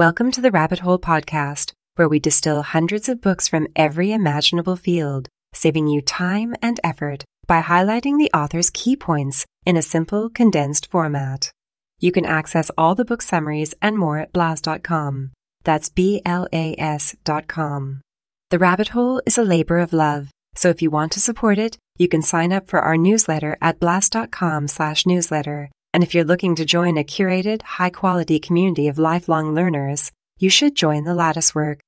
Welcome to the Rabbit Hole Podcast, where we distill hundreds of books from every imaginable field, saving you time and effort by highlighting the author's key points in a simple, condensed format. You can access all the book summaries and more at blas.com. That's B L A S.com. The Rabbit Hole is a labor of love, so if you want to support it, you can sign up for our newsletter at blas.com slash newsletter and if you're looking to join a curated, high quality community of lifelong learners, you should join the Latticework.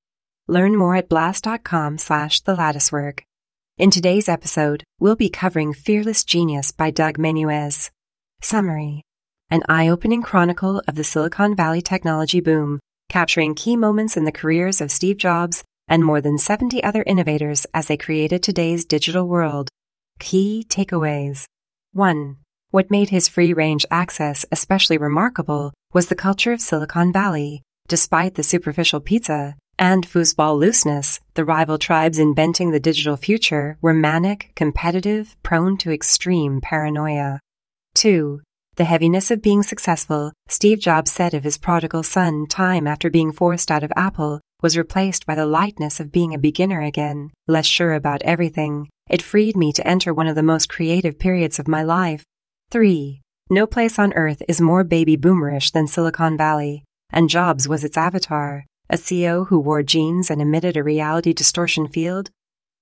Learn more at blas.com slash the latticework. In today's episode, we'll be covering Fearless Genius by Doug Menuez. Summary An eye opening chronicle of the Silicon Valley technology boom, capturing key moments in the careers of Steve Jobs and more than 70 other innovators as they created today's digital world. Key takeaways 1. What made his free range access especially remarkable was the culture of Silicon Valley. Despite the superficial pizza and foosball looseness, the rival tribes inventing the digital future were manic, competitive, prone to extreme paranoia. 2. The heaviness of being successful, Steve Jobs said of his prodigal son time after being forced out of Apple, was replaced by the lightness of being a beginner again, less sure about everything. It freed me to enter one of the most creative periods of my life. 3. No place on earth is more baby boomerish than Silicon Valley, and Jobs was its avatar, a CEO who wore jeans and emitted a reality distortion field,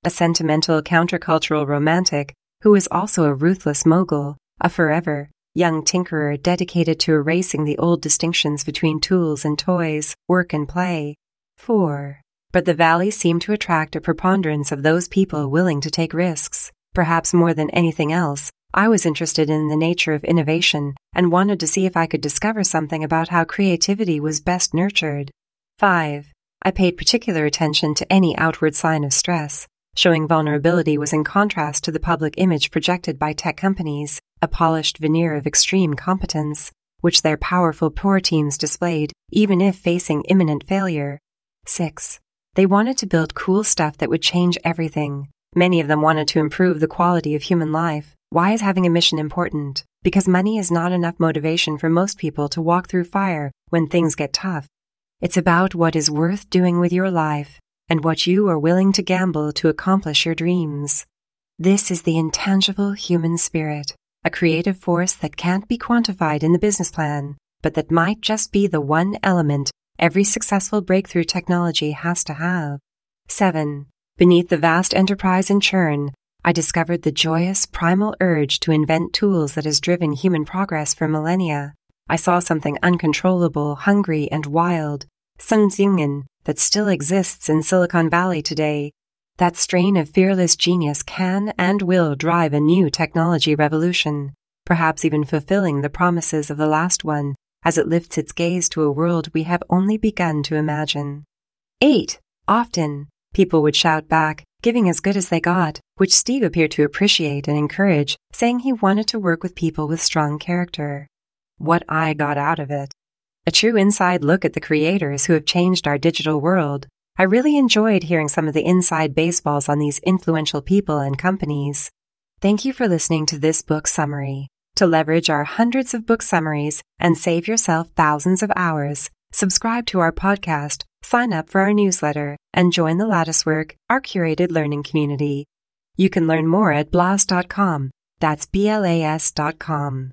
a sentimental countercultural romantic who is also a ruthless mogul, a forever young tinkerer dedicated to erasing the old distinctions between tools and toys, work and play. 4. But the valley seemed to attract a preponderance of those people willing to take risks, perhaps more than anything else, I was interested in the nature of innovation and wanted to see if I could discover something about how creativity was best nurtured. 5. I paid particular attention to any outward sign of stress. Showing vulnerability was in contrast to the public image projected by tech companies, a polished veneer of extreme competence, which their powerful poor teams displayed, even if facing imminent failure. 6. They wanted to build cool stuff that would change everything. Many of them wanted to improve the quality of human life. Why is having a mission important? Because money is not enough motivation for most people to walk through fire when things get tough. It's about what is worth doing with your life and what you are willing to gamble to accomplish your dreams. This is the intangible human spirit, a creative force that can't be quantified in the business plan, but that might just be the one element every successful breakthrough technology has to have. 7. Beneath the vast enterprise and churn I discovered the joyous, primal urge to invent tools that has driven human progress for millennia. I saw something uncontrollable, hungry, and wild, Sunxingen, that still exists in Silicon Valley today. That strain of fearless genius can and will drive a new technology revolution, perhaps even fulfilling the promises of the last one as it lifts its gaze to a world we have only begun to imagine. 8. Often, people would shout back, giving as good as they got, which Steve appeared to appreciate and encourage, saying he wanted to work with people with strong character. What I got out of it. A true inside look at the creators who have changed our digital world. I really enjoyed hearing some of the inside baseballs on these influential people and companies. Thank you for listening to this book summary. To leverage our hundreds of book summaries and save yourself thousands of hours, subscribe to our podcast sign up for our newsletter, and join the Latticework, our curated learning community. You can learn more at blas.com. That's B L A S.com.